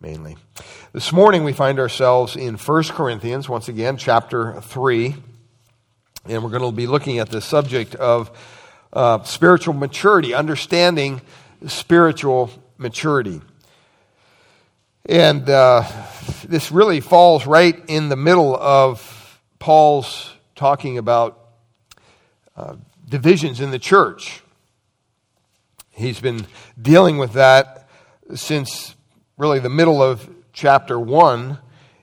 mainly. This morning we find ourselves in 1 Corinthians, once again, chapter 3, and we're going to be looking at the subject of uh, spiritual maturity, understanding spiritual maturity. And uh, this really falls right in the middle of Paul's talking about uh, divisions in the church. He's been dealing with that since really the middle of chapter 1.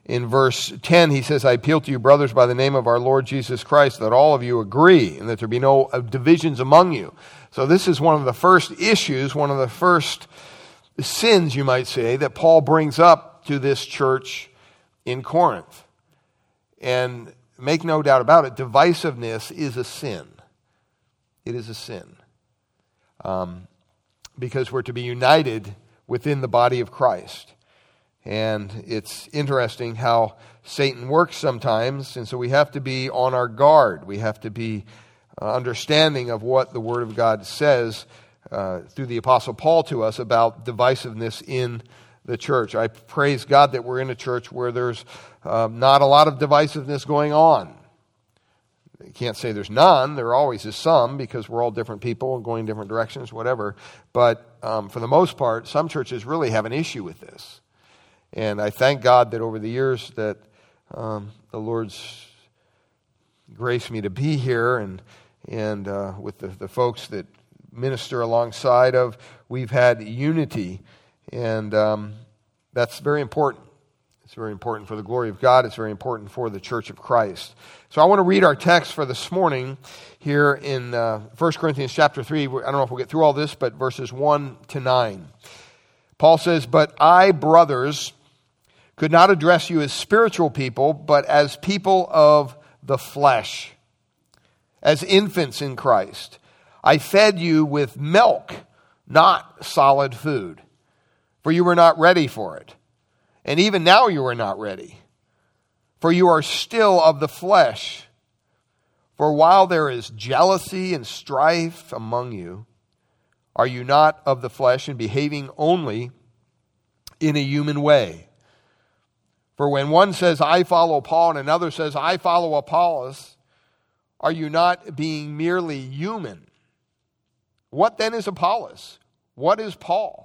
In verse 10, he says, I appeal to you, brothers, by the name of our Lord Jesus Christ, that all of you agree and that there be no divisions among you. So, this is one of the first issues, one of the first sins, you might say, that Paul brings up to this church in Corinth. And make no doubt about it, divisiveness is a sin. It is a sin. Um, because we're to be united within the body of Christ. And it's interesting how Satan works sometimes, and so we have to be on our guard. We have to be uh, understanding of what the Word of God says uh, through the Apostle Paul to us about divisiveness in the church. I praise God that we're in a church where there's um, not a lot of divisiveness going on. You can't say there's none. There always is some because we're all different people and going different directions, whatever. But um, for the most part, some churches really have an issue with this. And I thank God that over the years that um, the Lord's graced me to be here and, and uh, with the, the folks that minister alongside of, we've had unity. And um, that's very important. It's very important for the glory of God. It's very important for the church of Christ. So I want to read our text for this morning here in uh, 1 Corinthians chapter 3. I don't know if we'll get through all this, but verses 1 to 9. Paul says, But I, brothers, could not address you as spiritual people, but as people of the flesh, as infants in Christ. I fed you with milk, not solid food, for you were not ready for it and even now you are not ready. For you are still of the flesh. For while there is jealousy and strife among you, are you not of the flesh and behaving only in a human way? For when one says, I follow Paul, and another says, I follow Apollos, are you not being merely human? What then is Apollos? What is Paul?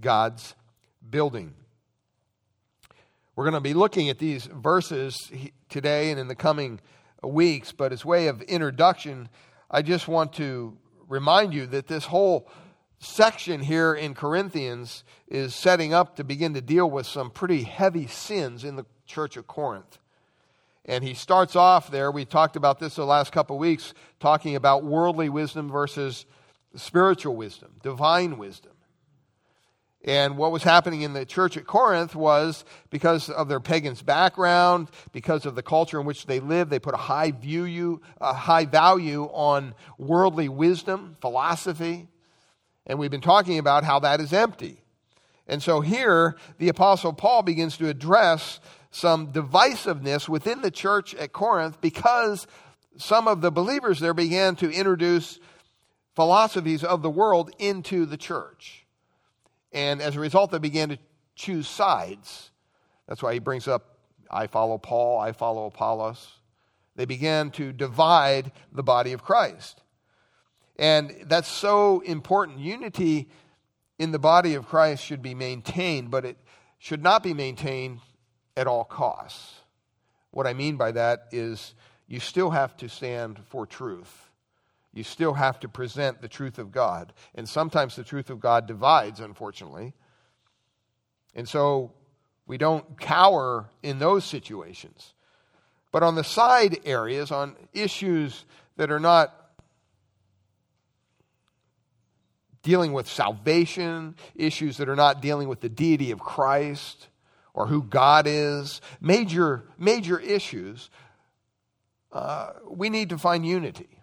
God's building. We're going to be looking at these verses today and in the coming weeks, but as way of introduction, I just want to remind you that this whole section here in Corinthians is setting up to begin to deal with some pretty heavy sins in the church of Corinth. And he starts off there, we talked about this the last couple of weeks, talking about worldly wisdom versus spiritual wisdom, divine wisdom. And what was happening in the church at Corinth was because of their pagan's background, because of the culture in which they lived, they put a high view, a high value on worldly wisdom, philosophy. And we've been talking about how that is empty. And so here, the Apostle Paul begins to address some divisiveness within the church at Corinth because some of the believers there began to introduce philosophies of the world into the church. And as a result, they began to choose sides. That's why he brings up, I follow Paul, I follow Apollos. They began to divide the body of Christ. And that's so important. Unity in the body of Christ should be maintained, but it should not be maintained at all costs. What I mean by that is you still have to stand for truth you still have to present the truth of God. And sometimes the truth of God divides, unfortunately. And so we don't cower in those situations. But on the side areas, on issues that are not dealing with salvation, issues that are not dealing with the deity of Christ or who God is, major, major issues, uh, we need to find unity.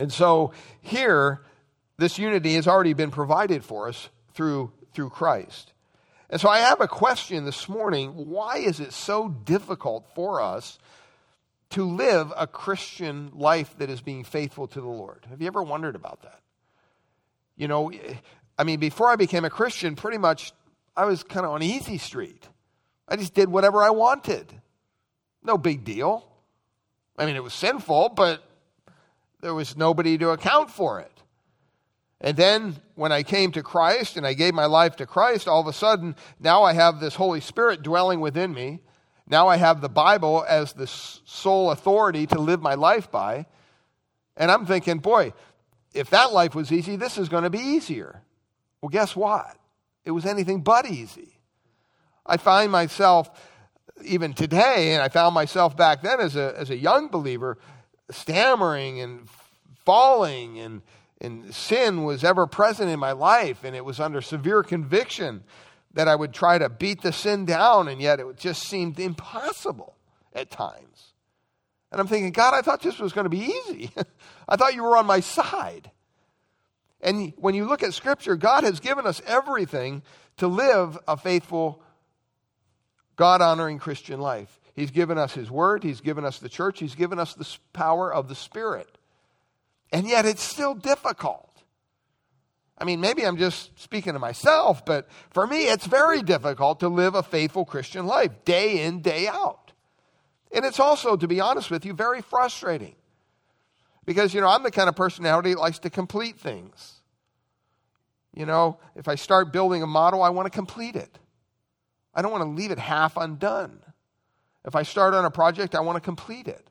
And so here, this unity has already been provided for us through, through Christ. And so I have a question this morning. Why is it so difficult for us to live a Christian life that is being faithful to the Lord? Have you ever wondered about that? You know, I mean, before I became a Christian, pretty much I was kind of on easy street. I just did whatever I wanted. No big deal. I mean, it was sinful, but there was nobody to account for it. And then when I came to Christ and I gave my life to Christ, all of a sudden, now I have this Holy Spirit dwelling within me. Now I have the Bible as the sole authority to live my life by. And I'm thinking, boy, if that life was easy, this is going to be easier. Well, guess what? It was anything but easy. I find myself, even today, and I found myself back then as a, as a young believer, stammering and falling and and sin was ever present in my life, and it was under severe conviction that I would try to beat the sin down, and yet it just seemed impossible at times. And I'm thinking, God, I thought this was going to be easy. I thought you were on my side. And when you look at Scripture, God has given us everything to live a faithful, God honoring Christian life. He's given us His Word, He's given us the church, He's given us the power of the Spirit. And yet it's still difficult. I mean, maybe I'm just speaking to myself, but for me, it's very difficult to live a faithful Christian life day in, day out. And it's also, to be honest with you, very frustrating. Because, you know, I'm the kind of personality that likes to complete things. You know, if I start building a model, I want to complete it. I don't want to leave it half undone. If I start on a project, I want to complete it.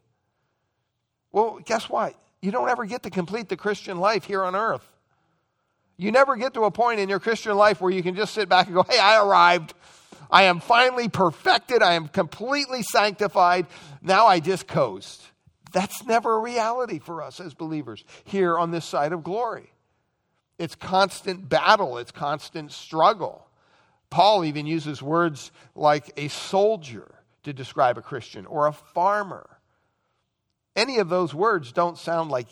Well, guess what? You don't ever get to complete the Christian life here on earth. You never get to a point in your Christian life where you can just sit back and go, hey, I arrived. I am finally perfected. I am completely sanctified. Now I just coast. That's never a reality for us as believers here on this side of glory. It's constant battle, it's constant struggle. Paul even uses words like a soldier to describe a Christian or a farmer any of those words don't sound like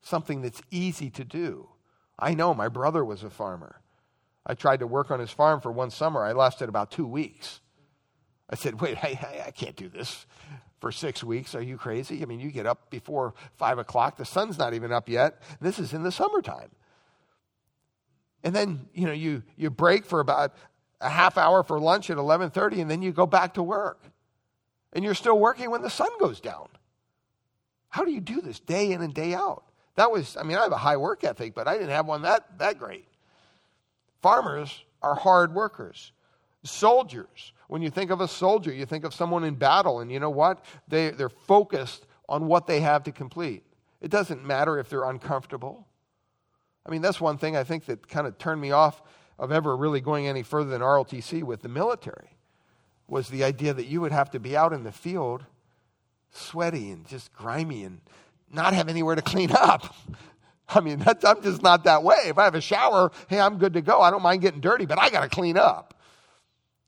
something that's easy to do. I know my brother was a farmer. I tried to work on his farm for one summer. I lasted about two weeks. I said, wait, I, I can't do this for six weeks. Are you crazy? I mean, you get up before five o'clock. The sun's not even up yet. This is in the summertime. And then, you know, you, you break for about a half hour for lunch at 11.30 and then you go back to work. And you're still working when the sun goes down. How do you do this day in and day out? That was, I mean, I have a high work ethic, but I didn't have one that, that great. Farmers are hard workers. Soldiers, when you think of a soldier, you think of someone in battle, and you know what? They, they're focused on what they have to complete. It doesn't matter if they're uncomfortable. I mean, that's one thing I think that kind of turned me off of ever really going any further than ROTC with the military was the idea that you would have to be out in the field sweaty and just grimy and not have anywhere to clean up. I mean, I'm just not that way. If I have a shower, hey, I'm good to go. I don't mind getting dirty, but I got to clean up.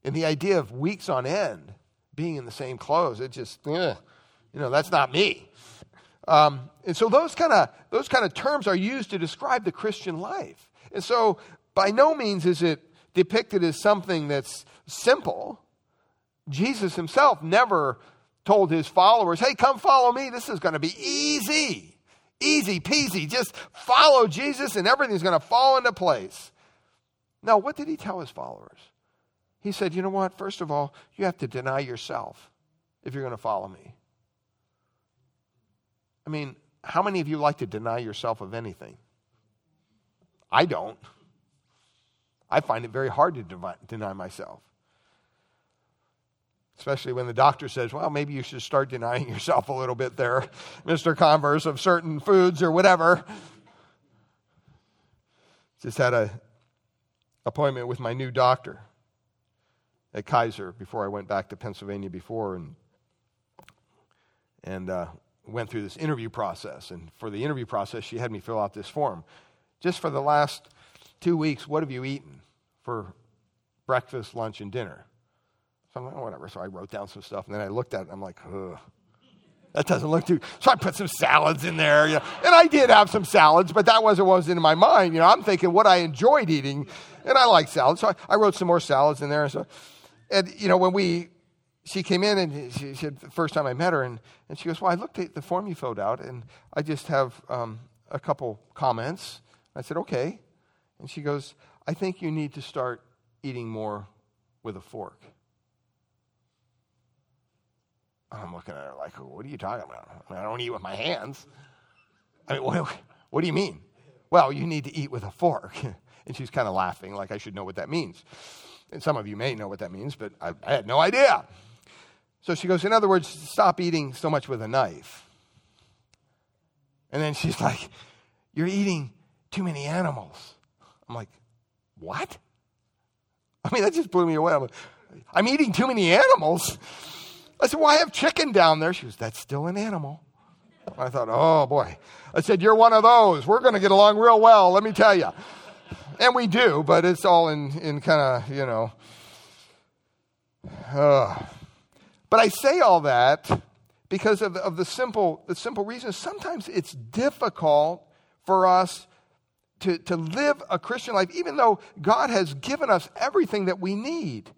And the idea of weeks on end being in the same clothes, it just, ugh, you know, that's not me. Um, and so those kind of those kind of terms are used to describe the Christian life. And so by no means is it depicted as something that's simple. Jesus himself never told his followers, hey, come follow me. This is going to be easy. Easy peasy. Just follow Jesus and everything's going to fall into place. Now, what did he tell his followers? He said, you know what? First of all, you have to deny yourself if you're going to follow me. I mean, how many of you like to deny yourself of anything? I don't. I find it very hard to deny myself especially when the doctor says, well, maybe you should start denying yourself a little bit there, Mr. Converse, of certain foods or whatever. Just had a appointment with my new doctor at Kaiser before I went back to Pennsylvania before and and uh, went through this interview process. And for the interview process, she had me fill out this form. just for the last two weeks, what have you eaten for breakfast, lunch, and dinner? So I'm like, oh, whatever. So I wrote down some stuff, and then I looked at it, and I'm like, ugh. That doesn't look too. So I put some salads in there, you know, and I did have some salads, but that wasn't what was in my mind. You know, I'm thinking what I enjoyed eating, and I like salads, so I, I wrote some more salads in there. And so, and you know, when we, she came in and she, said the first time I met her, and, and she goes, "Well, I looked at the form you filled out, and I just have um, a couple comments." I said, "Okay," and she goes, "I think you need to start eating more with a fork." I'm looking at her like, what are you talking about? I, don't eat with my hands. I mean, what, what do you mean? Well, you need to eat with a fork. and she's kind of laughing like I should know what that means. And some of you may know what that means, but I, I had no idea. So she goes, in other words, stop eating so much with a knife. And then she's like, you're eating too many animals. I'm like, what? I mean, that just blew me away. I'm, like, I'm eating too many animals. I said, Well, I have chicken down there. She goes, That's still an animal. I thought, Oh boy. I said, You're one of those. We're going to get along real well, let me tell you. And we do, but it's all in, in kind of, you know. Uh. But I say all that because of, of the, simple, the simple reason sometimes it's difficult for us to, to live a Christian life, even though God has given us everything that we need.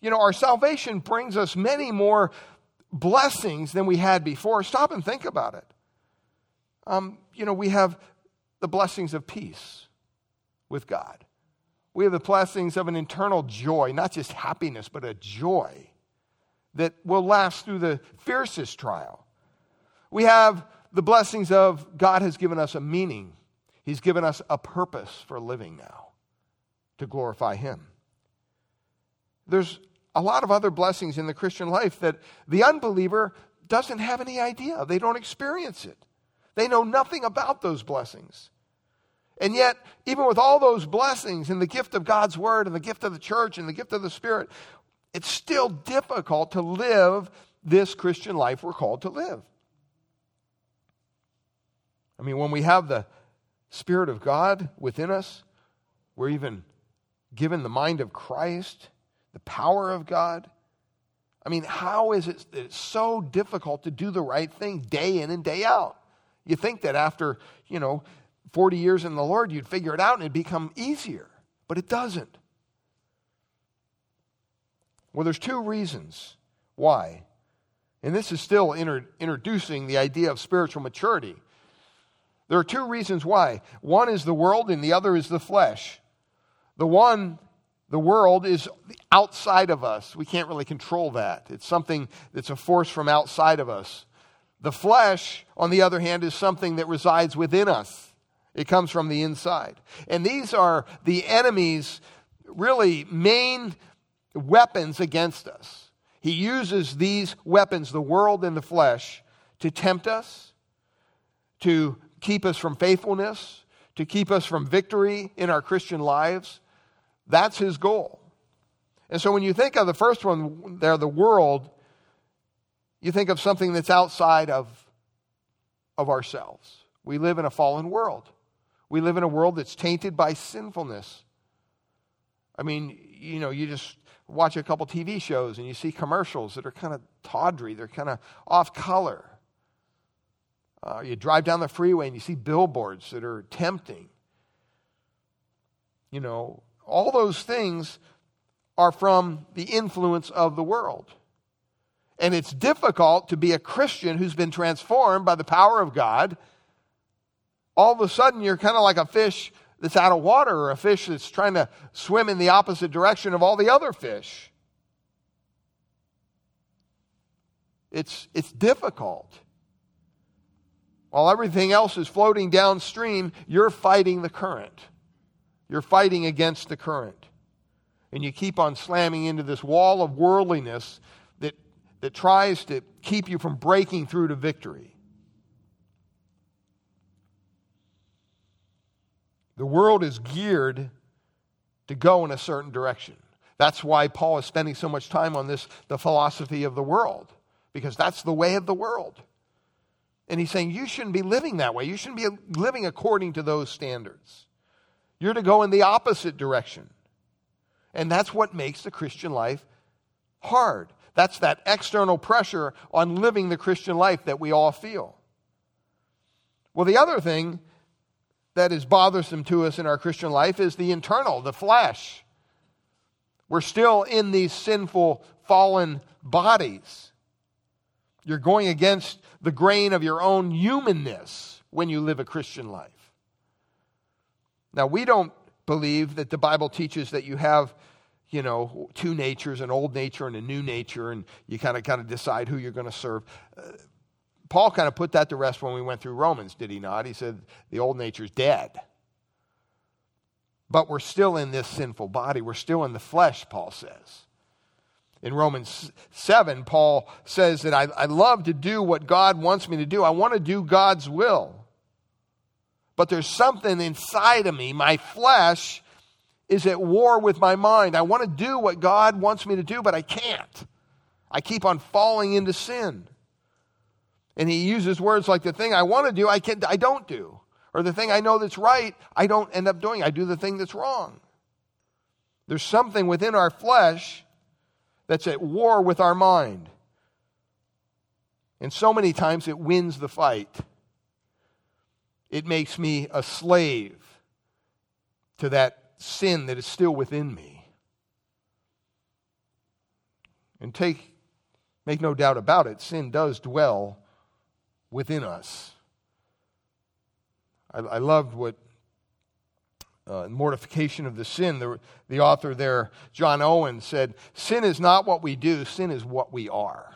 You know, our salvation brings us many more blessings than we had before. Stop and think about it. Um, you know, we have the blessings of peace with God. We have the blessings of an internal joy, not just happiness, but a joy that will last through the fiercest trial. We have the blessings of God has given us a meaning, He's given us a purpose for living now to glorify Him. There's a lot of other blessings in the Christian life that the unbeliever doesn't have any idea. They don't experience it. They know nothing about those blessings. And yet, even with all those blessings and the gift of God's word and the gift of the church and the gift of the Spirit, it's still difficult to live this Christian life we're called to live. I mean, when we have the Spirit of God within us, we're even given the mind of Christ the power of God. I mean, how is it that it's so difficult to do the right thing day in and day out? You think that after, you know, 40 years in the Lord, you'd figure it out and it'd become easier, but it doesn't. Well, there's two reasons why. And this is still inter- introducing the idea of spiritual maturity. There are two reasons why. One is the world, and the other is the flesh. The one the world is outside of us. We can't really control that. It's something that's a force from outside of us. The flesh, on the other hand, is something that resides within us. It comes from the inside. And these are the enemy's really main weapons against us. He uses these weapons, the world and the flesh, to tempt us, to keep us from faithfulness, to keep us from victory in our Christian lives that's his goal. And so when you think of the first one there, the world, you think of something that's outside of, of ourselves. We live in a fallen world. We live in a world that's tainted by sinfulness. I mean, you know, you just watch a couple TV shows and you see commercials that are kind of tawdry, they're kind of off color. Uh, you drive down the freeway and you see billboards that are tempting. You know, all those things are from the influence of the world. And it's difficult to be a Christian who's been transformed by the power of God. All of a sudden, you're kind of like a fish that's out of water or a fish that's trying to swim in the opposite direction of all the other fish. It's, it's difficult. While everything else is floating downstream, you're fighting the current. You're fighting against the current. And you keep on slamming into this wall of worldliness that, that tries to keep you from breaking through to victory. The world is geared to go in a certain direction. That's why Paul is spending so much time on this, the philosophy of the world, because that's the way of the world. And he's saying you shouldn't be living that way. You shouldn't be living according to those standards. You're to go in the opposite direction. And that's what makes the Christian life hard. That's that external pressure on living the Christian life that we all feel. Well, the other thing that is bothersome to us in our Christian life is the internal, the flesh. We're still in these sinful, fallen bodies. You're going against the grain of your own humanness when you live a Christian life. Now, we don't believe that the Bible teaches that you have, you know, two natures, an old nature and a new nature, and you kind of kind of decide who you're going to serve. Uh, Paul kind of put that to rest when we went through Romans, did he not? He said the old nature's dead. But we're still in this sinful body. We're still in the flesh, Paul says. In Romans 7, Paul says that I, I love to do what God wants me to do. I want to do God's will. But there's something inside of me, my flesh is at war with my mind. I want to do what God wants me to do, but I can't. I keep on falling into sin. And he uses words like the thing I want to do, I, can't, I don't do. Or the thing I know that's right, I don't end up doing. I do the thing that's wrong. There's something within our flesh that's at war with our mind. And so many times it wins the fight. It makes me a slave to that sin that is still within me. And take, make no doubt about it, sin does dwell within us. I, I loved what uh, mortification of the sin, the, the author there, John Owen, said, Sin is not what we do, sin is what we are.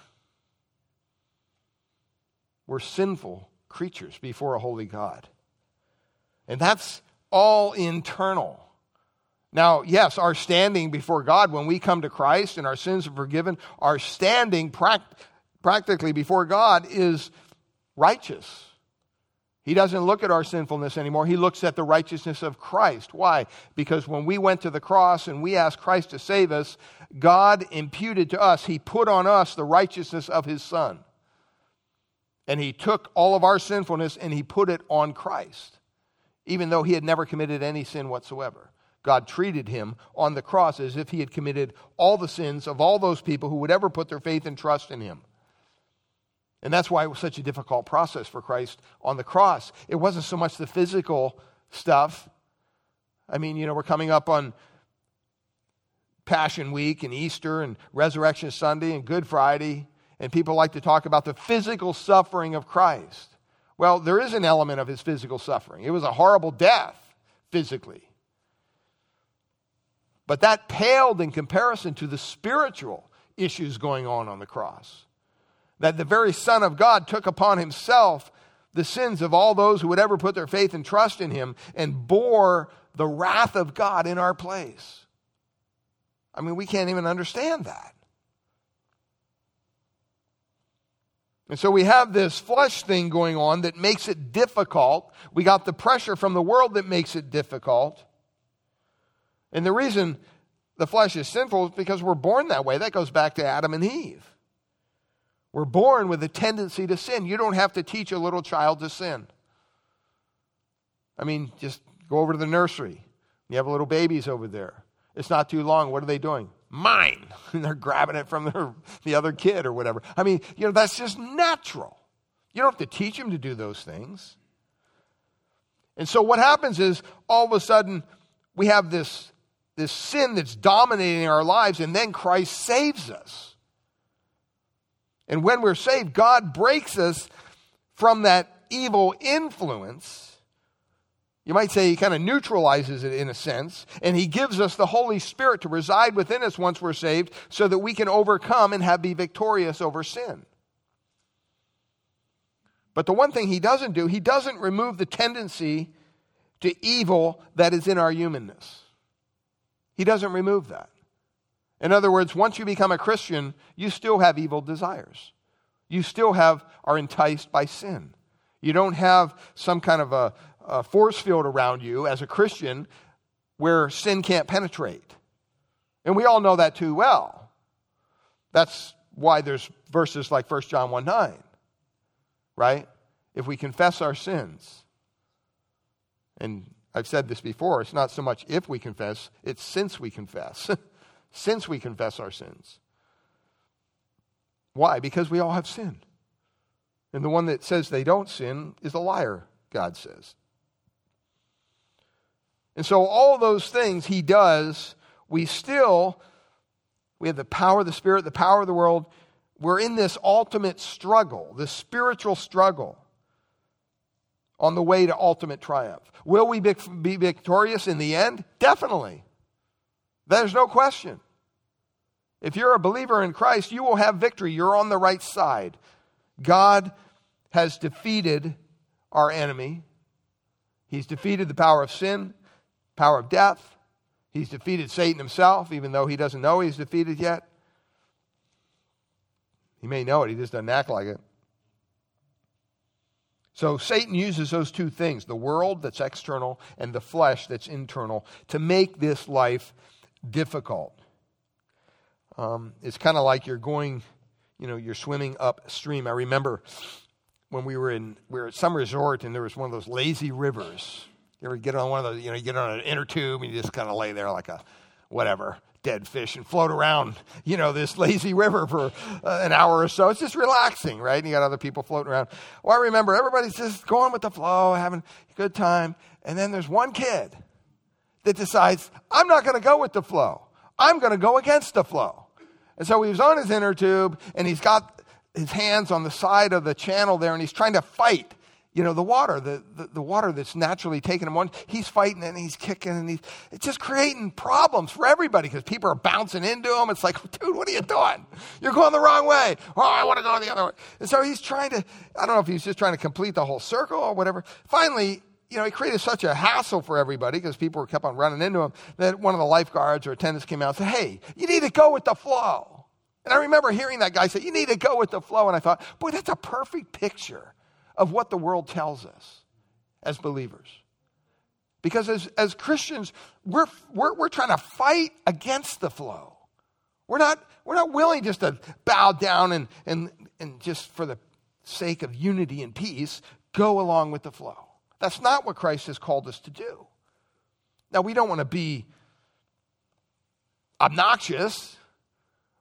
We're sinful creatures before a holy God. And that's all internal. Now, yes, our standing before God when we come to Christ and our sins are forgiven, our standing pract- practically before God is righteous. He doesn't look at our sinfulness anymore. He looks at the righteousness of Christ. Why? Because when we went to the cross and we asked Christ to save us, God imputed to us, He put on us the righteousness of His Son. And He took all of our sinfulness and He put it on Christ, even though He had never committed any sin whatsoever. God treated him on the cross as if he had committed all the sins of all those people who would ever put their faith and trust in him. And that's why it was such a difficult process for Christ on the cross. It wasn't so much the physical stuff. I mean, you know, we're coming up on Passion Week and Easter and Resurrection Sunday and Good Friday, and people like to talk about the physical suffering of Christ. Well, there is an element of his physical suffering. It was a horrible death physically. But that paled in comparison to the spiritual issues going on on the cross that the very Son of God took upon himself the sins of all those who would ever put their faith and trust in him and bore the wrath of God in our place. I mean, we can't even understand that. And so we have this flesh thing going on that makes it difficult. We got the pressure from the world that makes it difficult. And the reason the flesh is sinful is because we're born that way. That goes back to Adam and Eve. We're born with a tendency to sin. You don't have to teach a little child to sin. I mean, just go over to the nursery. You have little babies over there. It's not too long. What are they doing? Mine. And they're grabbing it from their, the other kid or whatever. I mean, you know, that's just natural. You don't have to teach them to do those things. And so what happens is all of a sudden we have this, this sin that's dominating our lives, and then Christ saves us. And when we're saved, God breaks us from that evil influence. You might say he kind of neutralizes it in a sense, and he gives us the Holy Spirit to reside within us once we're saved so that we can overcome and have be victorious over sin. But the one thing he doesn't do, he doesn't remove the tendency to evil that is in our humanness. He doesn't remove that. In other words, once you become a Christian, you still have evil desires. You still have are enticed by sin. You don't have some kind of a, a force field around you as a Christian where sin can't penetrate. And we all know that too well. That's why there's verses like 1 John 1 9, right? if we confess our sins. And I've said this before, it's not so much if we confess, it's since we confess. since we confess our sins. Why? Because we all have sinned. And the one that says they don't sin is a liar, God says. And so, all those things he does, we still, we have the power of the Spirit, the power of the world. We're in this ultimate struggle, this spiritual struggle on the way to ultimate triumph. Will we be victorious in the end? Definitely. There's no question. If you're a believer in Christ, you will have victory. You're on the right side. God has defeated our enemy. He's defeated the power of sin, power of death. He's defeated Satan himself, even though he doesn't know he's defeated yet. He may know it, he just doesn't act like it. So Satan uses those two things the world that's external and the flesh that's internal to make this life difficult. Um, it's kind of like you're going, you know, you're swimming upstream. I remember when we were in, we were at some resort and there was one of those lazy rivers. You ever get on one of those, you know, you get on an inner tube and you just kind of lay there like a whatever, dead fish and float around, you know, this lazy river for uh, an hour or so. It's just relaxing, right? And you got other people floating around. Well, I remember everybody's just going with the flow, having a good time. And then there's one kid that decides, I'm not going to go with the flow. I'm going to go against the flow. And so he was on his inner tube and he's got his hands on the side of the channel there and he's trying to fight you know, the water, the, the, the, water that's naturally taking him on, he's fighting and he's kicking and he's it's just creating problems for everybody because people are bouncing into him. It's like, dude, what are you doing? You're going the wrong way. Oh, I want to go the other way. And so he's trying to, I don't know if he's just trying to complete the whole circle or whatever. Finally, you know, he created such a hassle for everybody because people were kept on running into him that one of the lifeguards or attendants came out and said, Hey, you need to go with the flow. And I remember hearing that guy say, You need to go with the flow. And I thought, boy, that's a perfect picture of what the world tells us as believers. Because as, as Christians, we're, we're, we're trying to fight against the flow. We're not, we're not willing just to bow down and, and, and just for the sake of unity and peace, go along with the flow. That's not what Christ has called us to do. Now, we don't want to be obnoxious.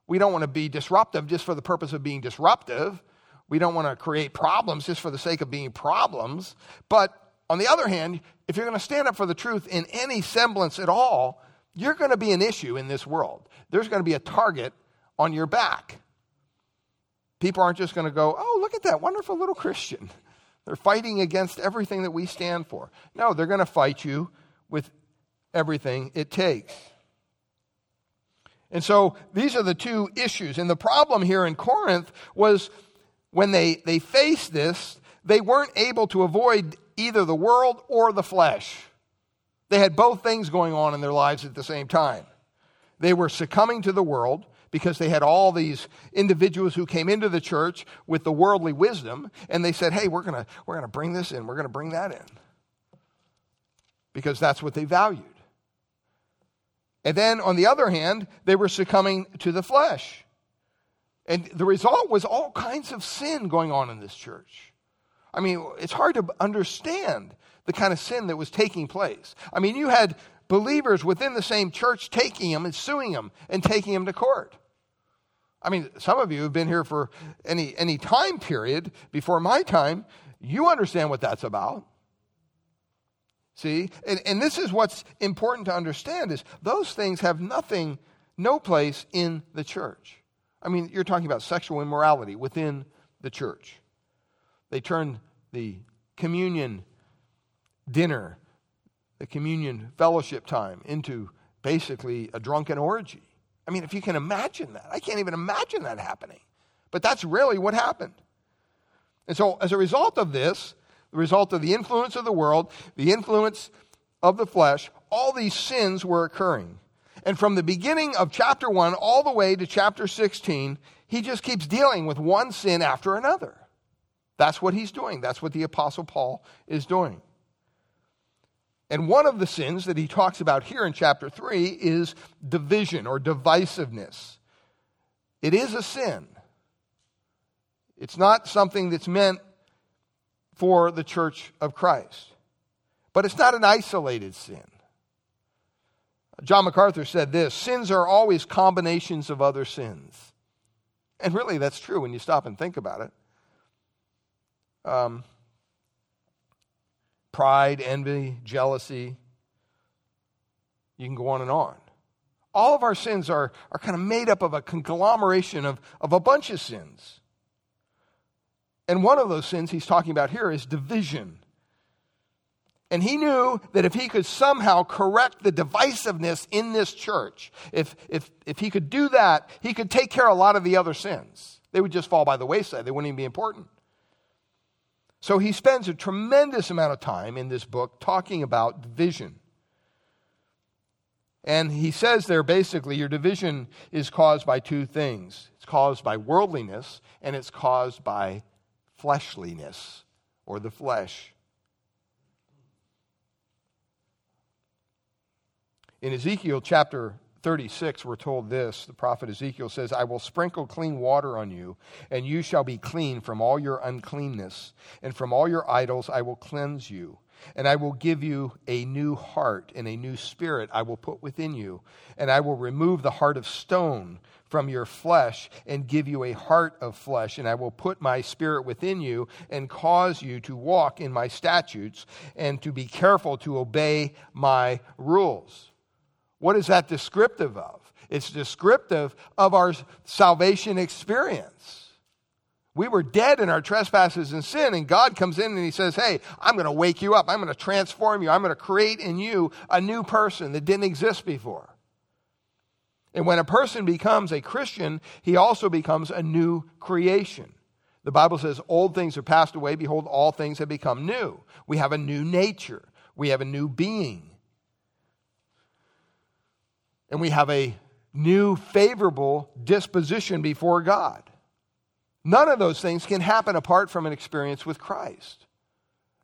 We don't want to be disruptive just for the purpose of being disruptive. We don't want to create problems just for the sake of being problems. But on the other hand, if you're going to stand up for the truth in any semblance at all, you're going to be an issue in this world. There's going to be a target on your back. People aren't just going to go, oh, look at that wonderful little Christian. They're fighting against everything that we stand for. No, they're going to fight you with everything it takes. And so these are the two issues. And the problem here in Corinth was when they, they faced this, they weren't able to avoid either the world or the flesh. They had both things going on in their lives at the same time. They were succumbing to the world because they had all these individuals who came into the church with the worldly wisdom, and they said, Hey, we're going we're going to bring this in, we're going to bring that in. Because that's what they valued. And then on the other hand, they were succumbing to the flesh. And the result was all kinds of sin going on in this church. I mean, it's hard to understand the kind of sin that was taking place. I mean, you had believers within the same church taking him and suing him and taking him to court. I mean, some of you have been here for any, any time period before my time. You understand what that's about. See? And, and this is what's important to understand is those things have nothing, no place in the church. I mean, you're talking about sexual immorality within the church. They turned the communion dinner, the communion fellowship time, into basically a drunken orgy. I mean, if you can imagine that, I can't even imagine that happening. But that's really what happened. And so, as a result of this, the result of the influence of the world, the influence of the flesh, all these sins were occurring. And from the beginning of chapter 1 all the way to chapter 16, he just keeps dealing with one sin after another. That's what he's doing. That's what the Apostle Paul is doing. And one of the sins that he talks about here in chapter 3 is division or divisiveness. It is a sin. It's not something that's meant for the church of Christ. But it's not an isolated sin. John MacArthur said this sins are always combinations of other sins. And really, that's true when you stop and think about it. Um, pride, envy, jealousy. You can go on and on. All of our sins are, are kind of made up of a conglomeration of, of a bunch of sins. And one of those sins he's talking about here is division. And he knew that if he could somehow correct the divisiveness in this church, if, if, if he could do that, he could take care of a lot of the other sins. They would just fall by the wayside, they wouldn't even be important. So he spends a tremendous amount of time in this book talking about division. And he says there basically your division is caused by two things it's caused by worldliness, and it's caused by fleshliness or the flesh. In Ezekiel chapter 36, we're told this. The prophet Ezekiel says, I will sprinkle clean water on you, and you shall be clean from all your uncleanness, and from all your idols I will cleanse you. And I will give you a new heart, and a new spirit I will put within you. And I will remove the heart of stone from your flesh, and give you a heart of flesh. And I will put my spirit within you, and cause you to walk in my statutes, and to be careful to obey my rules. What is that descriptive of? It's descriptive of our salvation experience. We were dead in our trespasses and sin, and God comes in and He says, Hey, I'm going to wake you up. I'm going to transform you. I'm going to create in you a new person that didn't exist before. And when a person becomes a Christian, he also becomes a new creation. The Bible says, Old things are passed away. Behold, all things have become new. We have a new nature, we have a new being and we have a new favorable disposition before God. None of those things can happen apart from an experience with Christ.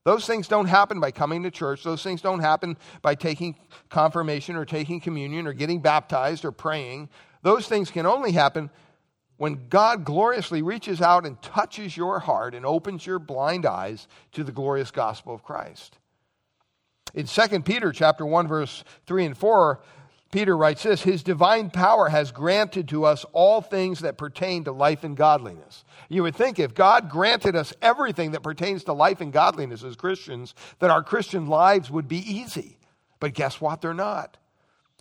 Those things don't happen by coming to church. Those things don't happen by taking confirmation or taking communion or getting baptized or praying. Those things can only happen when God gloriously reaches out and touches your heart and opens your blind eyes to the glorious gospel of Christ. In 2 Peter chapter 1 verse 3 and 4, Peter writes this His divine power has granted to us all things that pertain to life and godliness. You would think if God granted us everything that pertains to life and godliness as Christians, that our Christian lives would be easy. But guess what? They're not.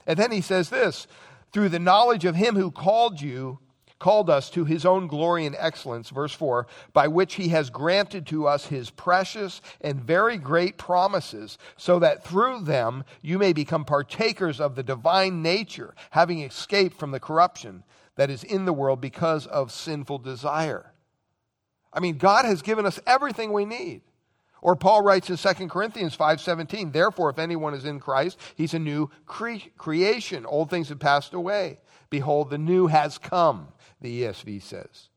And then he says this through the knowledge of him who called you called us to his own glory and excellence, verse 4, by which he has granted to us his precious and very great promises, so that through them you may become partakers of the divine nature, having escaped from the corruption that is in the world because of sinful desire. I mean, God has given us everything we need. Or Paul writes in 2 Corinthians 5:17, "Therefore if anyone is in Christ, he's a new cre- creation. Old things have passed away; behold, the new has come." The ESV says.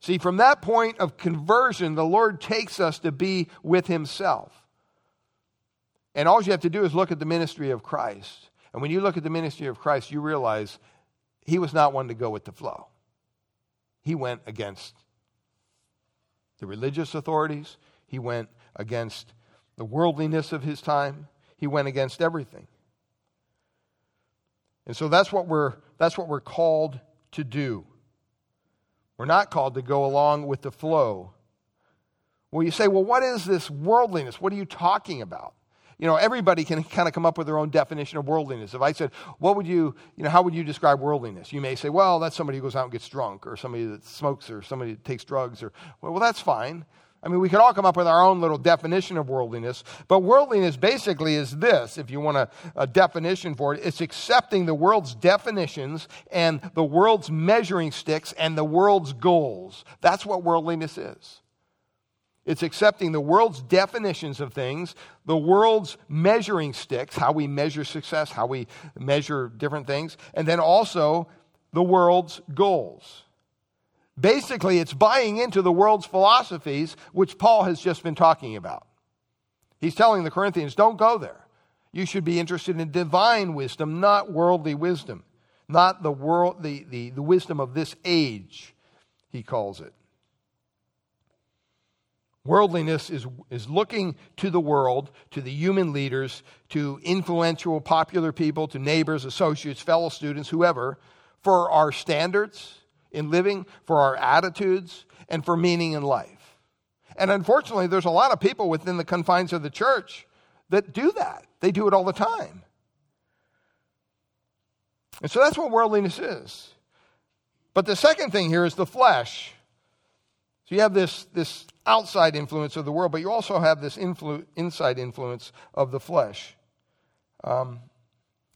See, from that point of conversion, the Lord takes us to be with Himself. And all you have to do is look at the ministry of Christ. And when you look at the ministry of Christ, you realize He was not one to go with the flow. He went against the religious authorities, He went against the worldliness of His time, He went against everything. And so that's what we're, that's what we're called to do. We're not called to go along with the flow. Well, you say, well, what is this worldliness? What are you talking about? You know, everybody can kind of come up with their own definition of worldliness. If I said, what would you, you know, how would you describe worldliness? You may say, well, that's somebody who goes out and gets drunk, or somebody that smokes, or somebody that takes drugs, or, well, well that's fine. I mean, we could all come up with our own little definition of worldliness, but worldliness basically is this, if you want a, a, definition for it, it's accepting the world's definitions and the world's measuring sticks and the world's goals. That's what worldliness is. It's accepting the world's definitions of things, the world's measuring sticks, how we measure success, how we measure different things, and then also the world's goals. Basically, it's buying into the world's philosophies, which Paul has just been talking about. He's telling the Corinthians, don't go there. You should be interested in divine wisdom, not worldly wisdom, not the, world, the, the, the wisdom of this age, he calls it. Worldliness is, is looking to the world, to the human leaders, to influential, popular people, to neighbors, associates, fellow students, whoever, for our standards in living, for our attitudes, and for meaning in life. And unfortunately, there's a lot of people within the confines of the church that do that. They do it all the time. And so that's what worldliness is. But the second thing here is the flesh. So you have this, this outside influence of the world, but you also have this influ- inside influence of the flesh. Um,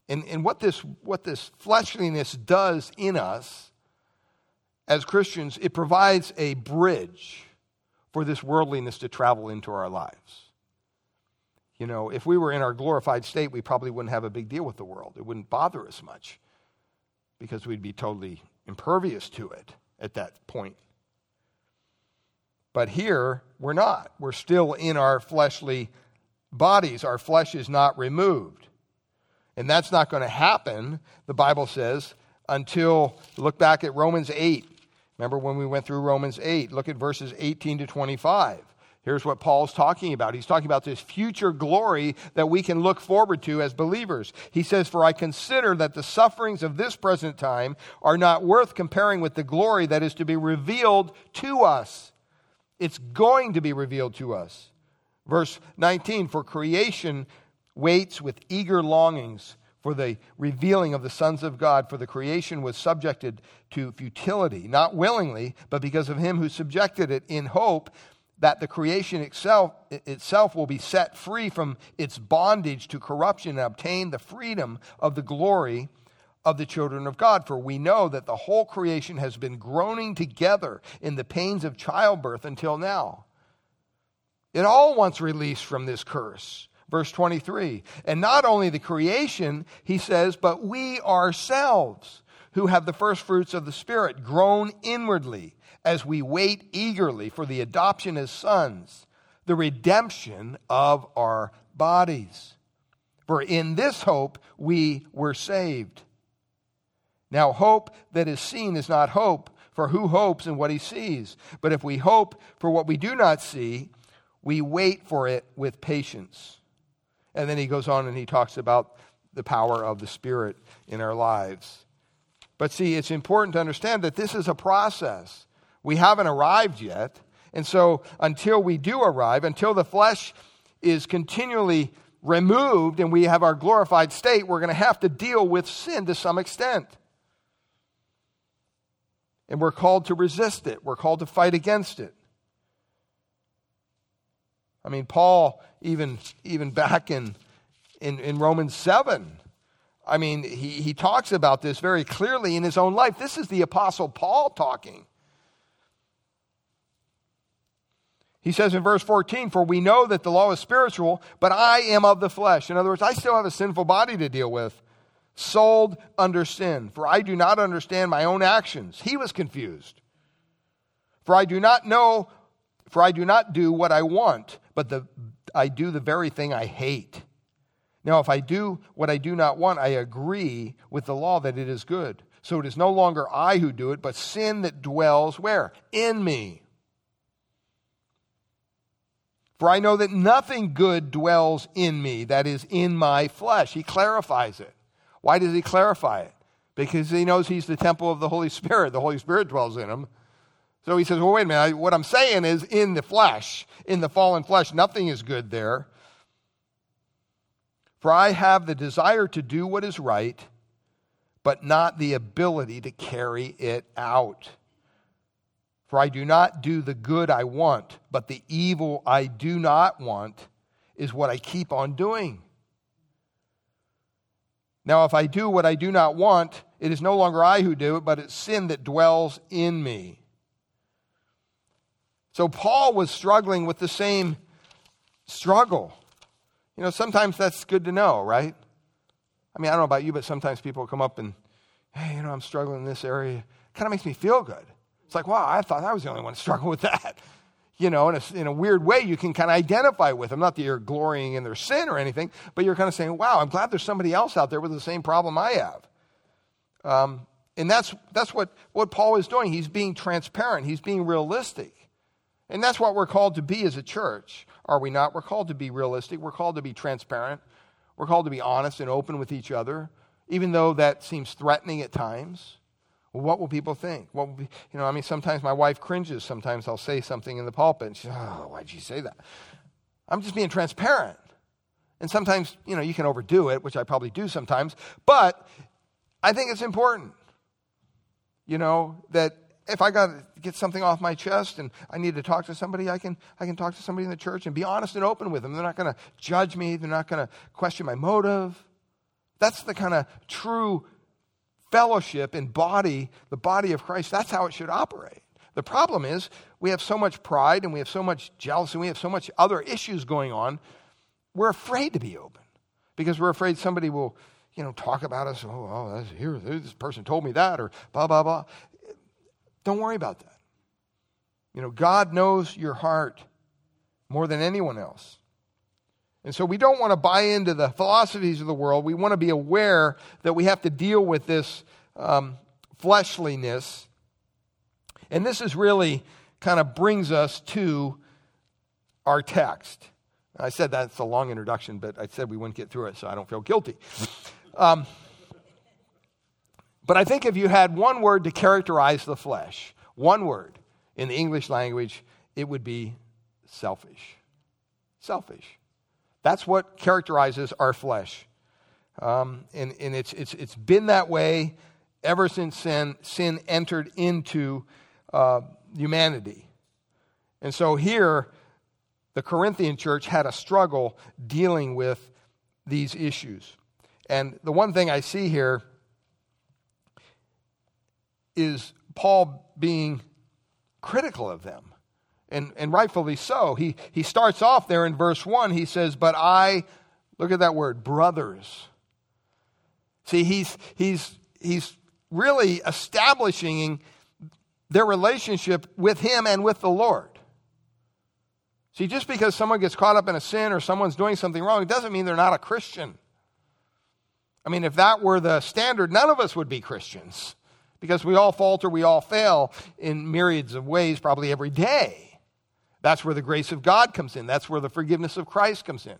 and, and what this, what this fleshliness does in us as Christians, it provides a bridge for this worldliness to travel into our lives. You know, if we were in our glorified state, we probably wouldn't have a big deal with the world. It wouldn't bother us much because we'd be totally impervious to it at that point. But here, we're not. We're still in our fleshly bodies. Our flesh is not removed. And that's not going to happen, the Bible says, until, look back at Romans 8. Remember when we went through Romans 8? Look at verses 18 to 25. Here's what Paul's talking about. He's talking about this future glory that we can look forward to as believers. He says, For I consider that the sufferings of this present time are not worth comparing with the glory that is to be revealed to us. It's going to be revealed to us. Verse 19 For creation waits with eager longings for the revealing of the sons of God, for the creation was subjected to futility, not willingly, but because of him who subjected it in hope that the creation itself, itself will be set free from its bondage to corruption and obtain the freedom of the glory of the children of God. For we know that the whole creation has been groaning together in the pains of childbirth until now. It all wants release from this curse. Verse 23. And not only the creation, he says, but we ourselves who have the first fruits of the Spirit groan inwardly as we wait eagerly for the adoption as sons, the redemption of our bodies. For in this hope we were saved. Now, hope that is seen is not hope, for who hopes in what he sees? But if we hope for what we do not see, we wait for it with patience. And then he goes on and he talks about the power of the Spirit in our lives. But see, it's important to understand that this is a process. We haven't arrived yet. And so, until we do arrive, until the flesh is continually removed and we have our glorified state, we're going to have to deal with sin to some extent. And we're called to resist it, we're called to fight against it. I mean, Paul, even, even back in, in, in Romans 7, I mean, he, he talks about this very clearly in his own life. This is the Apostle Paul talking. He says in verse 14, For we know that the law is spiritual, but I am of the flesh. In other words, I still have a sinful body to deal with sold under sin. For I do not understand my own actions. He was confused. For I do not know, for I do not do what I want, but the, I do the very thing I hate. Now, if I do what I do not want, I agree with the law that it is good. So it is no longer I who do it, but sin that dwells where? In me. For I know that nothing good dwells in me, that is, in my flesh. He clarifies it. Why does he clarify it? Because he knows he's the temple of the Holy Spirit. The Holy Spirit dwells in him. So he says, well, wait a minute. What I'm saying is in the flesh, in the fallen flesh, nothing is good there. For I have the desire to do what is right, but not the ability to carry it out. For I do not do the good I want, but the evil I do not want is what I keep on doing. Now, if I do what I do not want, it is no longer I who do it, but it's sin that dwells in me. So, Paul was struggling with the same struggle. You know, sometimes that's good to know, right? I mean, I don't know about you, but sometimes people come up and, hey, you know, I'm struggling in this area. It kind of makes me feel good. It's like, wow, I thought I was the only one struggling with that you know, in a, in a weird way, you can kind of identify with them. Not that you're glorying in their sin or anything, but you're kind of saying, wow, I'm glad there's somebody else out there with the same problem I have. Um, and that's, that's what, what Paul is doing. He's being transparent, he's being realistic. And that's what we're called to be as a church, are we not? We're called to be realistic. We're called to be transparent. We're called to be honest and open with each other, even though that seems threatening at times. Well, what will people think? What will be, you know, I mean, sometimes my wife cringes. Sometimes I'll say something in the pulpit, and she's, oh, why'd you say that? I'm just being transparent. And sometimes, you know, you can overdo it, which I probably do sometimes, but I think it's important, you know, that if I got to get something off my chest and I need to talk to somebody, I can, I can talk to somebody in the church and be honest and open with them. They're not going to judge me, they're not going to question my motive. That's the kind of true fellowship and body, the body of Christ. That's how it should operate. The problem is we have so much pride and we have so much jealousy and we have so much other issues going on. We're afraid to be open because we're afraid somebody will, you know, talk about us. Oh, oh here, this person told me that, or blah blah blah. Don't worry about that. You know, God knows your heart more than anyone else. And so we don't want to buy into the philosophies of the world. We want to be aware that we have to deal with this um, fleshliness. And this is really kind of brings us to our text. I said that's a long introduction, but I said we wouldn't get through it, so I don't feel guilty. Um, but I think if you had one word to characterize the flesh, one word in the English language, it would be selfish. Selfish. That's what characterizes our flesh. Um, and and it's, it's, it's been that way ever since sin, sin entered into uh, humanity. And so here, the Corinthian church had a struggle dealing with these issues. And the one thing I see here is Paul being critical of them. And, and rightfully so. He, he starts off there in verse 1. He says, But I, look at that word, brothers. See, he's, he's, he's really establishing their relationship with him and with the Lord. See, just because someone gets caught up in a sin or someone's doing something wrong, it doesn't mean they're not a Christian. I mean, if that were the standard, none of us would be Christians because we all falter, we all fail in myriads of ways, probably every day. That's where the grace of God comes in. That's where the forgiveness of Christ comes in.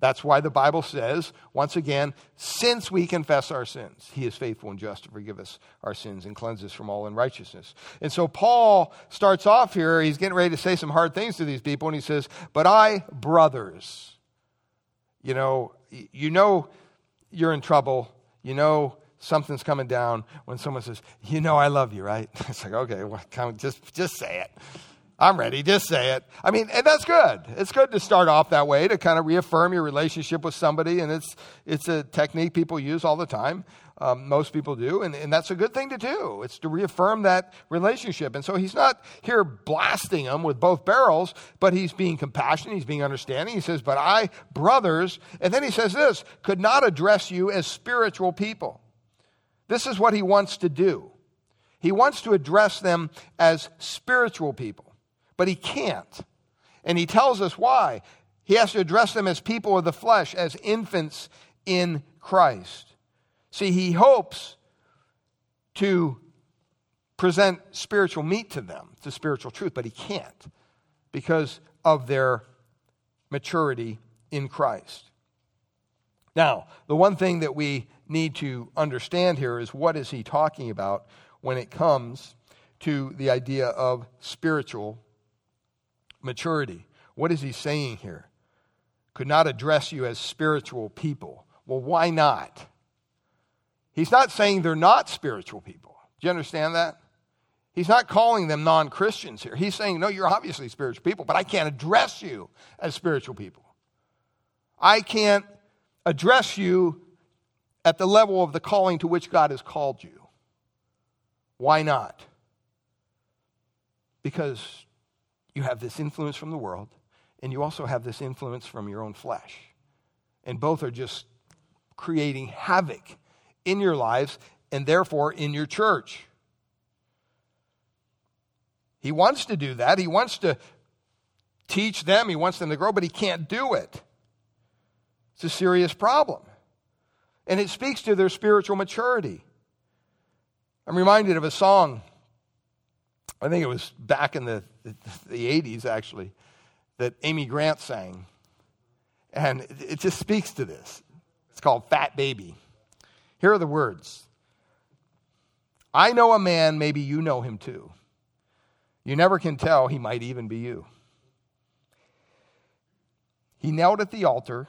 That's why the Bible says, once again, since we confess our sins, he is faithful and just to forgive us our sins and cleanse us from all unrighteousness. And so Paul starts off here, he's getting ready to say some hard things to these people, and he says, But I, brothers, you know, you know you're in trouble. You know something's coming down when someone says, You know, I love you, right? It's like, okay, well, come, just, just say it. I'm ready, just say it. I mean, and that's good. It's good to start off that way to kind of reaffirm your relationship with somebody, and it's, it's a technique people use all the time. Um, most people do, and, and that's a good thing to do. It's to reaffirm that relationship. And so he's not here blasting them with both barrels, but he's being compassionate, he's being understanding. He says, But I, brothers, and then he says this, could not address you as spiritual people. This is what he wants to do. He wants to address them as spiritual people, but he can't. And he tells us why. He has to address them as people of the flesh, as infants in Christ. See, he hopes to present spiritual meat to them, to spiritual truth, but he can't because of their maturity in Christ. Now, the one thing that we need to understand here is what is he talking about when it comes to the idea of spiritual maturity? What is he saying here? Could not address you as spiritual people. Well, why not? He's not saying they're not spiritual people. Do you understand that? He's not calling them non Christians here. He's saying, no, you're obviously spiritual people, but I can't address you as spiritual people. I can't address you at the level of the calling to which God has called you. Why not? Because you have this influence from the world, and you also have this influence from your own flesh. And both are just creating havoc in your lives and therefore in your church. He wants to do that. He wants to teach them, he wants them to grow, but he can't do it. It's a serious problem. And it speaks to their spiritual maturity. I'm reminded of a song, I think it was back in the the 80s, actually, that Amy Grant sang. And it just speaks to this. It's called Fat Baby. Here are the words I know a man, maybe you know him too. You never can tell, he might even be you. He knelt at the altar,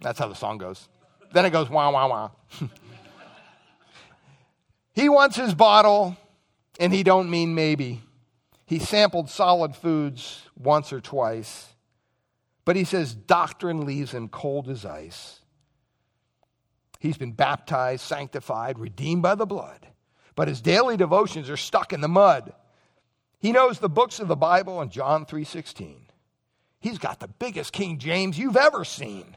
That's how the song goes. Then it goes wah, wah, wah. he wants his bottle, and he don't mean maybe. He sampled solid foods once or twice, but he says doctrine leaves him cold as ice. He's been baptized, sanctified, redeemed by the blood. But his daily devotions are stuck in the mud. He knows the books of the Bible and John 3:16. He's got the biggest King James you've ever seen.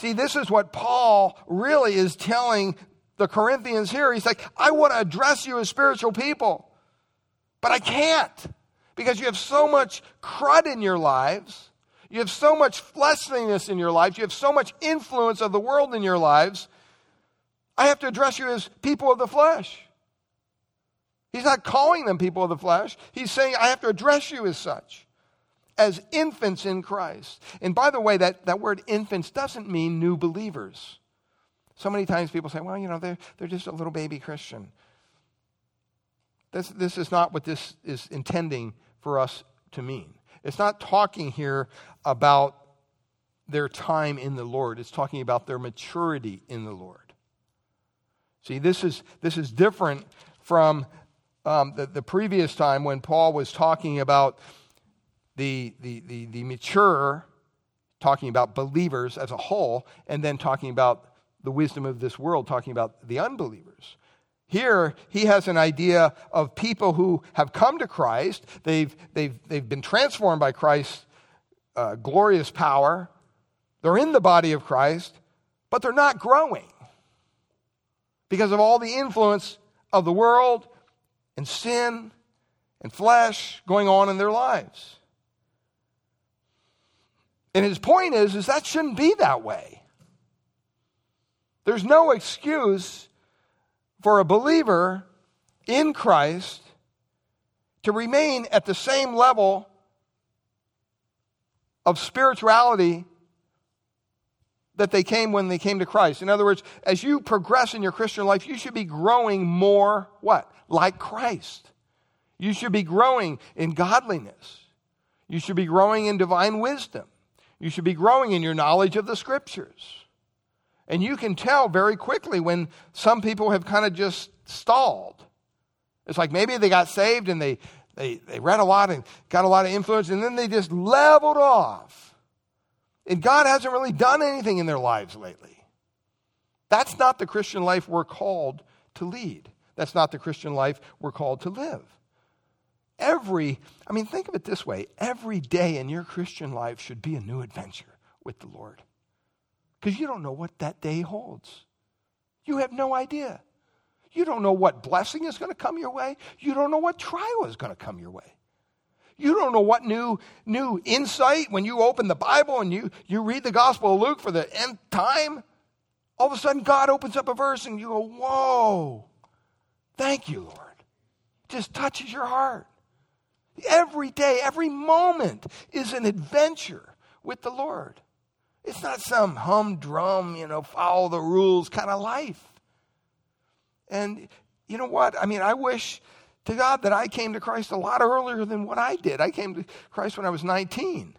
See, this is what Paul really is telling the Corinthians here. He's like, I want to address you as spiritual people, but I can't because you have so much crud in your lives. You have so much fleshliness in your lives. You have so much influence of the world in your lives I have to address you as people of the flesh. He's not calling them people of the flesh. He's saying, I have to address you as such, as infants in Christ. And by the way, that, that word infants doesn't mean new believers. So many times people say, well, you know, they're, they're just a little baby Christian. This, this is not what this is intending for us to mean. It's not talking here about their time in the Lord, it's talking about their maturity in the Lord. See, this is, this is different from um, the, the previous time when Paul was talking about the, the, the, the mature, talking about believers as a whole, and then talking about the wisdom of this world, talking about the unbelievers. Here, he has an idea of people who have come to Christ. They've, they've, they've been transformed by Christ's uh, glorious power. They're in the body of Christ, but they're not growing because of all the influence of the world and sin and flesh going on in their lives. And his point is, is that shouldn't be that way. There's no excuse for a believer in Christ to remain at the same level of spirituality that they came when they came to Christ. In other words, as you progress in your Christian life, you should be growing more what? Like Christ. You should be growing in godliness. You should be growing in divine wisdom. You should be growing in your knowledge of the scriptures. And you can tell very quickly when some people have kind of just stalled. It's like maybe they got saved and they, they, they read a lot and got a lot of influence, and then they just leveled off and God hasn't really done anything in their lives lately. That's not the Christian life we're called to lead. That's not the Christian life we're called to live. Every, I mean, think of it this way every day in your Christian life should be a new adventure with the Lord. Because you don't know what that day holds. You have no idea. You don't know what blessing is going to come your way. You don't know what trial is going to come your way. You don't know what new, new insight when you open the Bible and you, you read the Gospel of Luke for the nth time. All of a sudden, God opens up a verse and you go, Whoa, thank you, Lord. just touches your heart. Every day, every moment is an adventure with the Lord. It's not some humdrum, you know, follow the rules kind of life. And you know what? I mean, I wish to God that I came to Christ a lot earlier than what I did. I came to Christ when I was 19.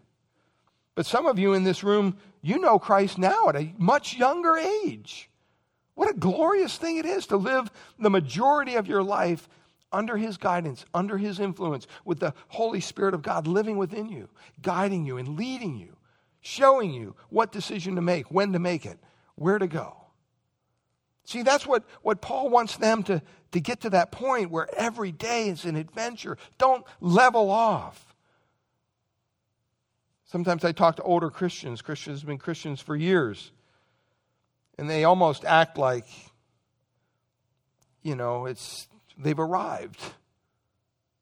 But some of you in this room, you know Christ now at a much younger age. What a glorious thing it is to live the majority of your life under His guidance, under His influence, with the Holy Spirit of God living within you, guiding you and leading you, showing you what decision to make, when to make it, where to go. See, that's what, what Paul wants them to, to get to that point where every day is an adventure. Don't level off. Sometimes I talk to older Christians. Christians have been Christians for years. And they almost act like, you know, it's they've arrived.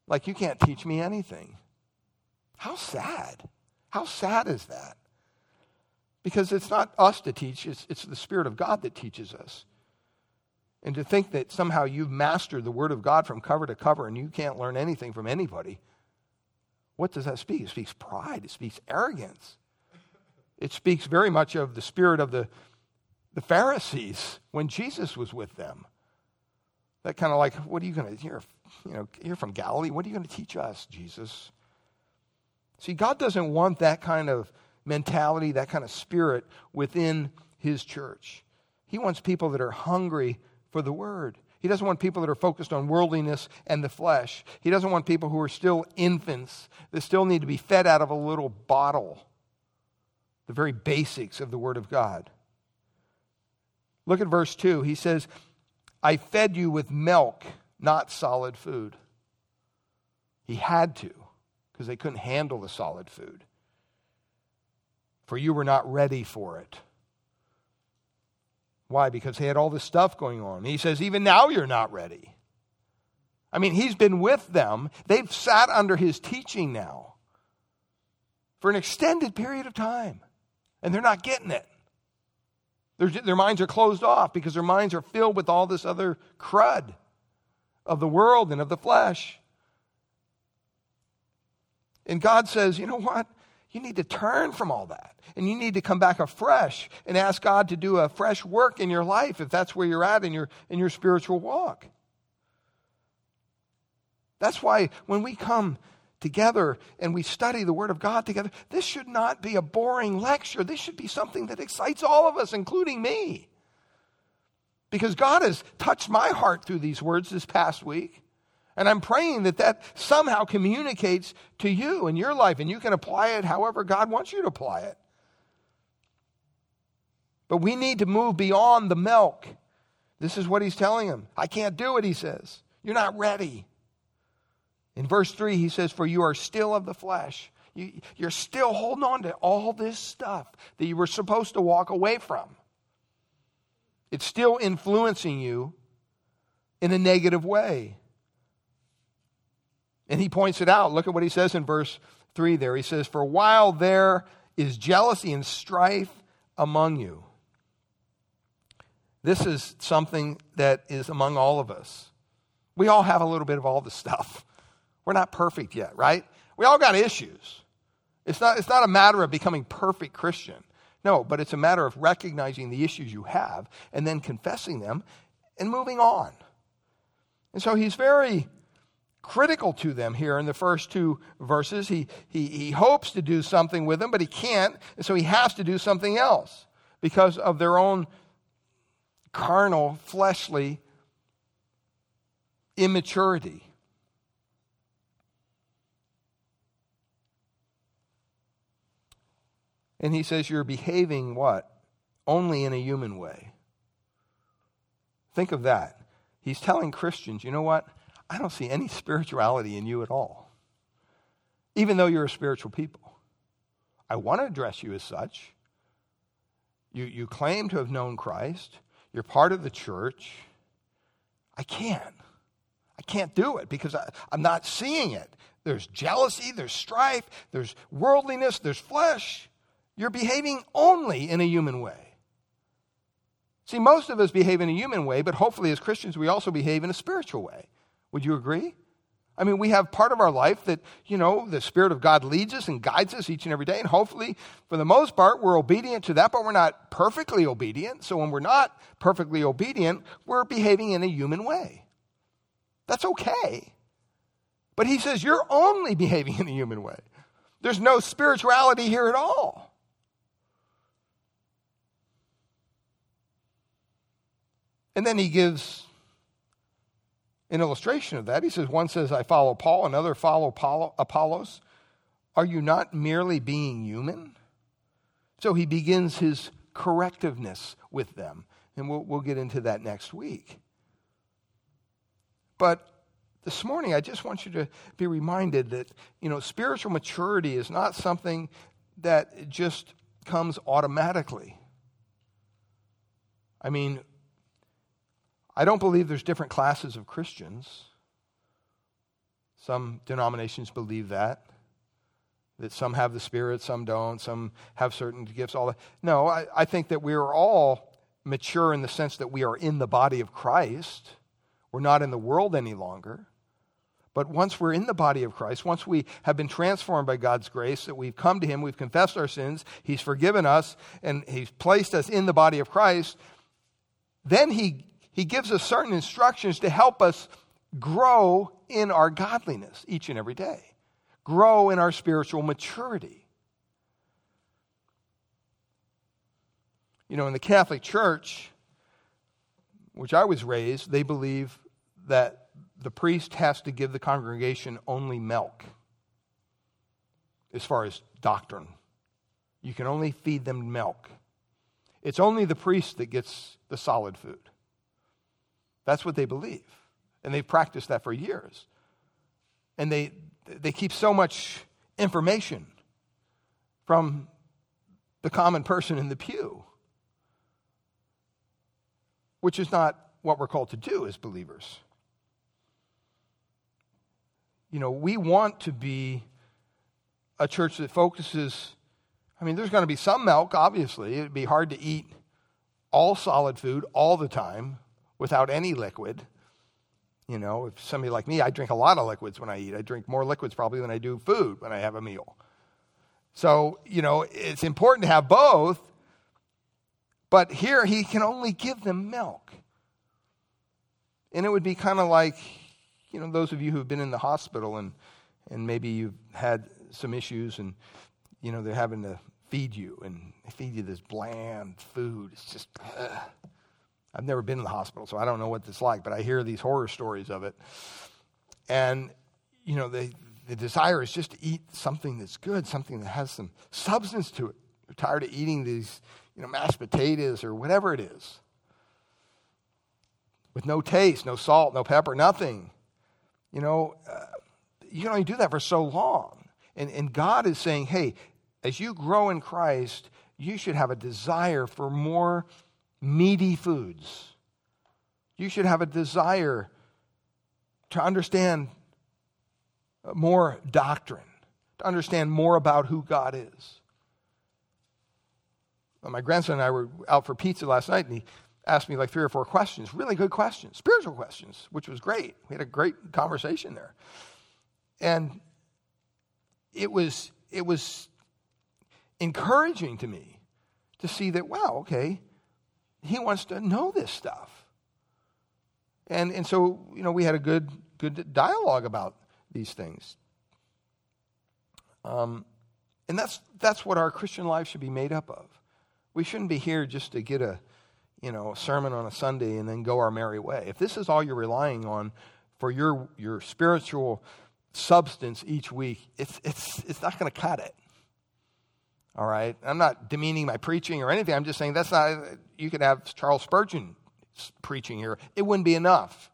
Like you can't teach me anything. How sad. How sad is that? Because it's not us to teach, it's, it's the Spirit of God that teaches us. And to think that somehow you've mastered the Word of God from cover to cover and you can't learn anything from anybody, what does that speak? It speaks pride, it speaks arrogance. It speaks very much of the spirit of the, the Pharisees when Jesus was with them. That kind of like, what are you going to, you're, you know, you're from Galilee. What are you going to teach us, Jesus? See, God doesn't want that kind of mentality, that kind of spirit within His church. He wants people that are hungry for the word. He doesn't want people that are focused on worldliness and the flesh. He doesn't want people who are still infants that still need to be fed out of a little bottle. The very basics of the Word of God. Look at verse 2. He says, I fed you with milk, not solid food. He had to, because they couldn't handle the solid food. For you were not ready for it. Why? Because he had all this stuff going on. He says, even now you're not ready. I mean, he's been with them. They've sat under his teaching now for an extended period of time, and they're not getting it. Their, their minds are closed off because their minds are filled with all this other crud of the world and of the flesh. And God says, you know what? You need to turn from all that. And you need to come back afresh and ask God to do a fresh work in your life if that's where you're at in your, in your spiritual walk. That's why when we come together and we study the Word of God together, this should not be a boring lecture. This should be something that excites all of us, including me. Because God has touched my heart through these words this past week. And I'm praying that that somehow communicates to you in your life and you can apply it however God wants you to apply it. But we need to move beyond the milk. This is what he's telling him. I can't do it, he says. You're not ready. In verse 3, he says, For you are still of the flesh. You, you're still holding on to all this stuff that you were supposed to walk away from. It's still influencing you in a negative way. And he points it out. Look at what he says in verse 3 there. He says, For while there is jealousy and strife among you, this is something that is among all of us. We all have a little bit of all the stuff. We're not perfect yet, right? We all got issues. It's not, it's not a matter of becoming perfect Christian. No, but it's a matter of recognizing the issues you have and then confessing them and moving on. And so he's very critical to them here in the first two verses. He, he, he hopes to do something with them, but he can't, and so he has to do something else because of their own carnal, fleshly immaturity. And he says, You're behaving what? Only in a human way. Think of that. He's telling Christians, you know what? I don't see any spirituality in you at all, even though you're a spiritual people. I want to address you as such. You, you claim to have known Christ, you're part of the church. I can't. I can't do it because I, I'm not seeing it. There's jealousy, there's strife, there's worldliness, there's flesh. You're behaving only in a human way. See, most of us behave in a human way, but hopefully, as Christians, we also behave in a spiritual way. Would you agree? I mean, we have part of our life that, you know, the Spirit of God leads us and guides us each and every day. And hopefully, for the most part, we're obedient to that, but we're not perfectly obedient. So when we're not perfectly obedient, we're behaving in a human way. That's okay. But he says, You're only behaving in a human way. There's no spirituality here at all. And then he gives an illustration of that. He says, One says, I follow Paul, another follow Apollos. Are you not merely being human? So he begins his correctiveness with them. And we'll, we'll get into that next week. But this morning, I just want you to be reminded that, you know, spiritual maturity is not something that just comes automatically. I mean, I don't believe there's different classes of Christians. Some denominations believe that that some have the Spirit, some don't, some have certain gifts, all that. No, I, I think that we are all mature in the sense that we are in the body of Christ. We're not in the world any longer. But once we're in the body of Christ, once we have been transformed by God's grace, that we've come to Him, we've confessed our sins, He's forgiven us, and He's placed us in the body of Christ, then He, he gives us certain instructions to help us grow in our godliness each and every day grow in our spiritual maturity. You know, in the Catholic Church, which I was raised, they believe that the priest has to give the congregation only milk as far as doctrine. You can only feed them milk. It's only the priest that gets the solid food. That's what they believe. And they've practiced that for years. And they, they keep so much information from the common person in the pew, which is not what we're called to do as believers. You know, we want to be a church that focuses. I mean, there's going to be some milk, obviously. It'd be hard to eat all solid food all the time without any liquid. You know, if somebody like me, I drink a lot of liquids when I eat. I drink more liquids probably than I do food when I have a meal. So, you know, it's important to have both, but here he can only give them milk. And it would be kind of like, you know, those of you who've been in the hospital and, and maybe you've had some issues and, you know, they're having to feed you and they feed you this bland food. It's just, ugh. I've never been in the hospital, so I don't know what it's like, but I hear these horror stories of it. And, you know, the, the desire is just to eat something that's good, something that has some substance to it. You're tired of eating these, you know, mashed potatoes or whatever it is. With no taste, no salt, no pepper, nothing. You know, uh, you can only do that for so long. And, and God is saying, hey, as you grow in Christ, you should have a desire for more meaty foods. You should have a desire to understand more doctrine, to understand more about who God is. Well, my grandson and I were out for pizza last night, and he asked me like three or four questions, really good questions, spiritual questions, which was great. We had a great conversation there. And it was, it was encouraging to me to see that, wow, okay, he wants to know this stuff. And, and so, you know, we had a good, good dialogue about these things. Um, and that's, that's what our Christian life should be made up of. We shouldn't be here just to get a, you know, a sermon on a Sunday and then go our merry way. If this is all you're relying on for your, your spiritual substance each week, it's, it's, it's not going to cut it. All right? I'm not demeaning my preaching or anything. I'm just saying that's not, you could have Charles Spurgeon preaching here. It wouldn't be enough.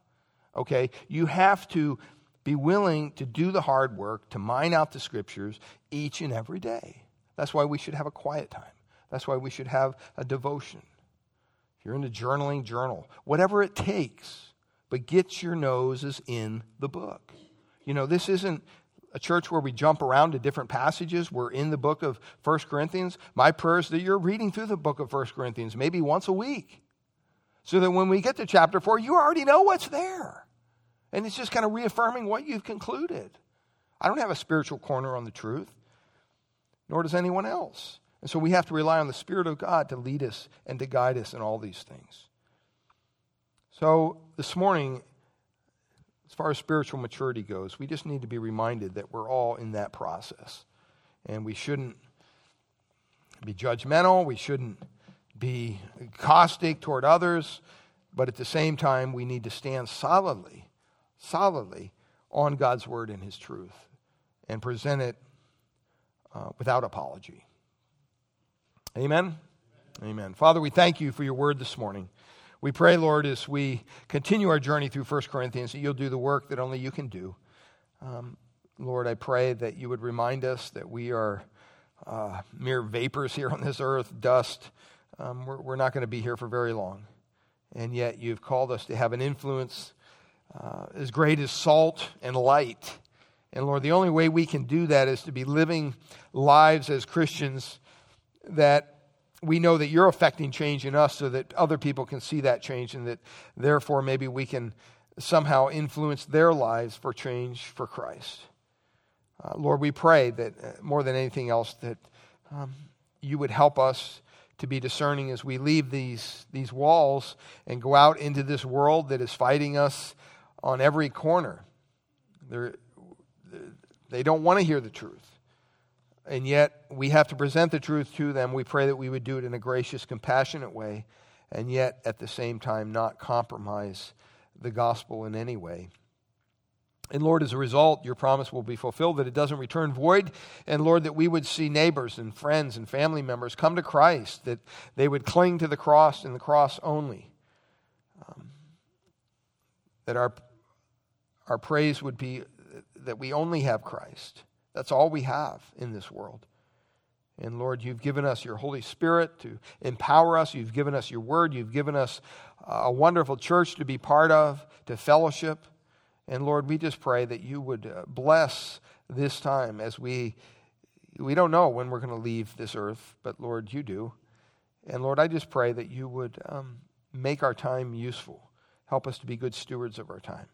Okay? You have to be willing to do the hard work to mine out the scriptures each and every day. That's why we should have a quiet time. That's why we should have a devotion. If you're into journaling, journal. Whatever it takes, but get your noses in the book. You know, this isn't a church where we jump around to different passages. We're in the book of 1 Corinthians. My prayer is that you're reading through the book of 1 Corinthians maybe once a week. So that when we get to chapter 4, you already know what's there. And it's just kind of reaffirming what you've concluded. I don't have a spiritual corner on the truth, nor does anyone else. And so we have to rely on the Spirit of God to lead us and to guide us in all these things. So this morning, as far as spiritual maturity goes, we just need to be reminded that we're all in that process. And we shouldn't be judgmental, we shouldn't be caustic toward others, but at the same time, we need to stand solidly, solidly on God's word and his truth and present it uh, without apology. Amen? Amen? Amen. Father, we thank you for your word this morning. We pray, Lord, as we continue our journey through 1 Corinthians, that you'll do the work that only you can do. Um, Lord, I pray that you would remind us that we are uh, mere vapors here on this earth, dust. Um, we're, we're, not going to be here for very long. And yet, you've called us to have an influence uh, as great as salt and light. And Lord, the only way we can do that is to be living lives as Christians that we know that you're affecting change in us so that other people can see that change and that therefore maybe we can somehow influence their lives for change for Christ. Uh, Lord, we pray that uh, more than anything else, that um, you would help us to be discerning as we leave these, these walls and go out into this world that is fighting us on every corner. They're, they don't want to hear the truth and yet we have to present the truth to them. We pray that we would do it in a gracious, compassionate way, and yet at the same time not compromise the gospel in any way. And Lord, as a result, your promise will be fulfilled that it doesn't return void. And Lord, that we would see neighbors and friends and family members come to Christ, that they would cling to the cross and the cross only. Um, that our, our praise would be that we only have Christ that's all we have in this world. And Lord, you've given us your Holy Spirit to empower us. You've given us your word. You've given us a wonderful church to be part of, to fellowship. And Lord, we just pray that you would uh, bless this time as we we don't know when we're going to leave this earth, but Lord, you do. And Lord, I just pray that you would um, make our time useful. Help us to be good stewards of our time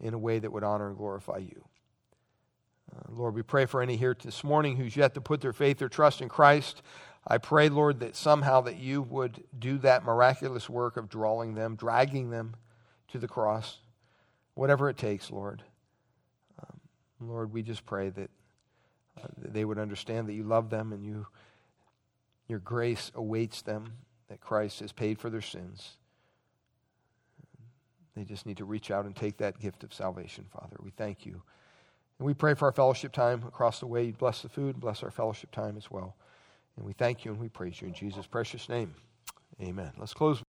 in a way that would honor and glorify you. Uh, Lord, we pray for any here this morning who's yet to put their faith or trust in Christ. I pray, Lord, that somehow that you would do that miraculous work of drawing them, dragging them to the cross, whatever it takes, Lord. Um, Lord, we just pray that, uh, that they would understand that you love them and you, your grace awaits them, that Christ has paid for their sins. They just need to reach out and take that gift of salvation, Father. We thank you. And we pray for our fellowship time across the way. You bless the food, bless our fellowship time as well. And we thank you and we praise you in Jesus' precious name. Amen. Let's close.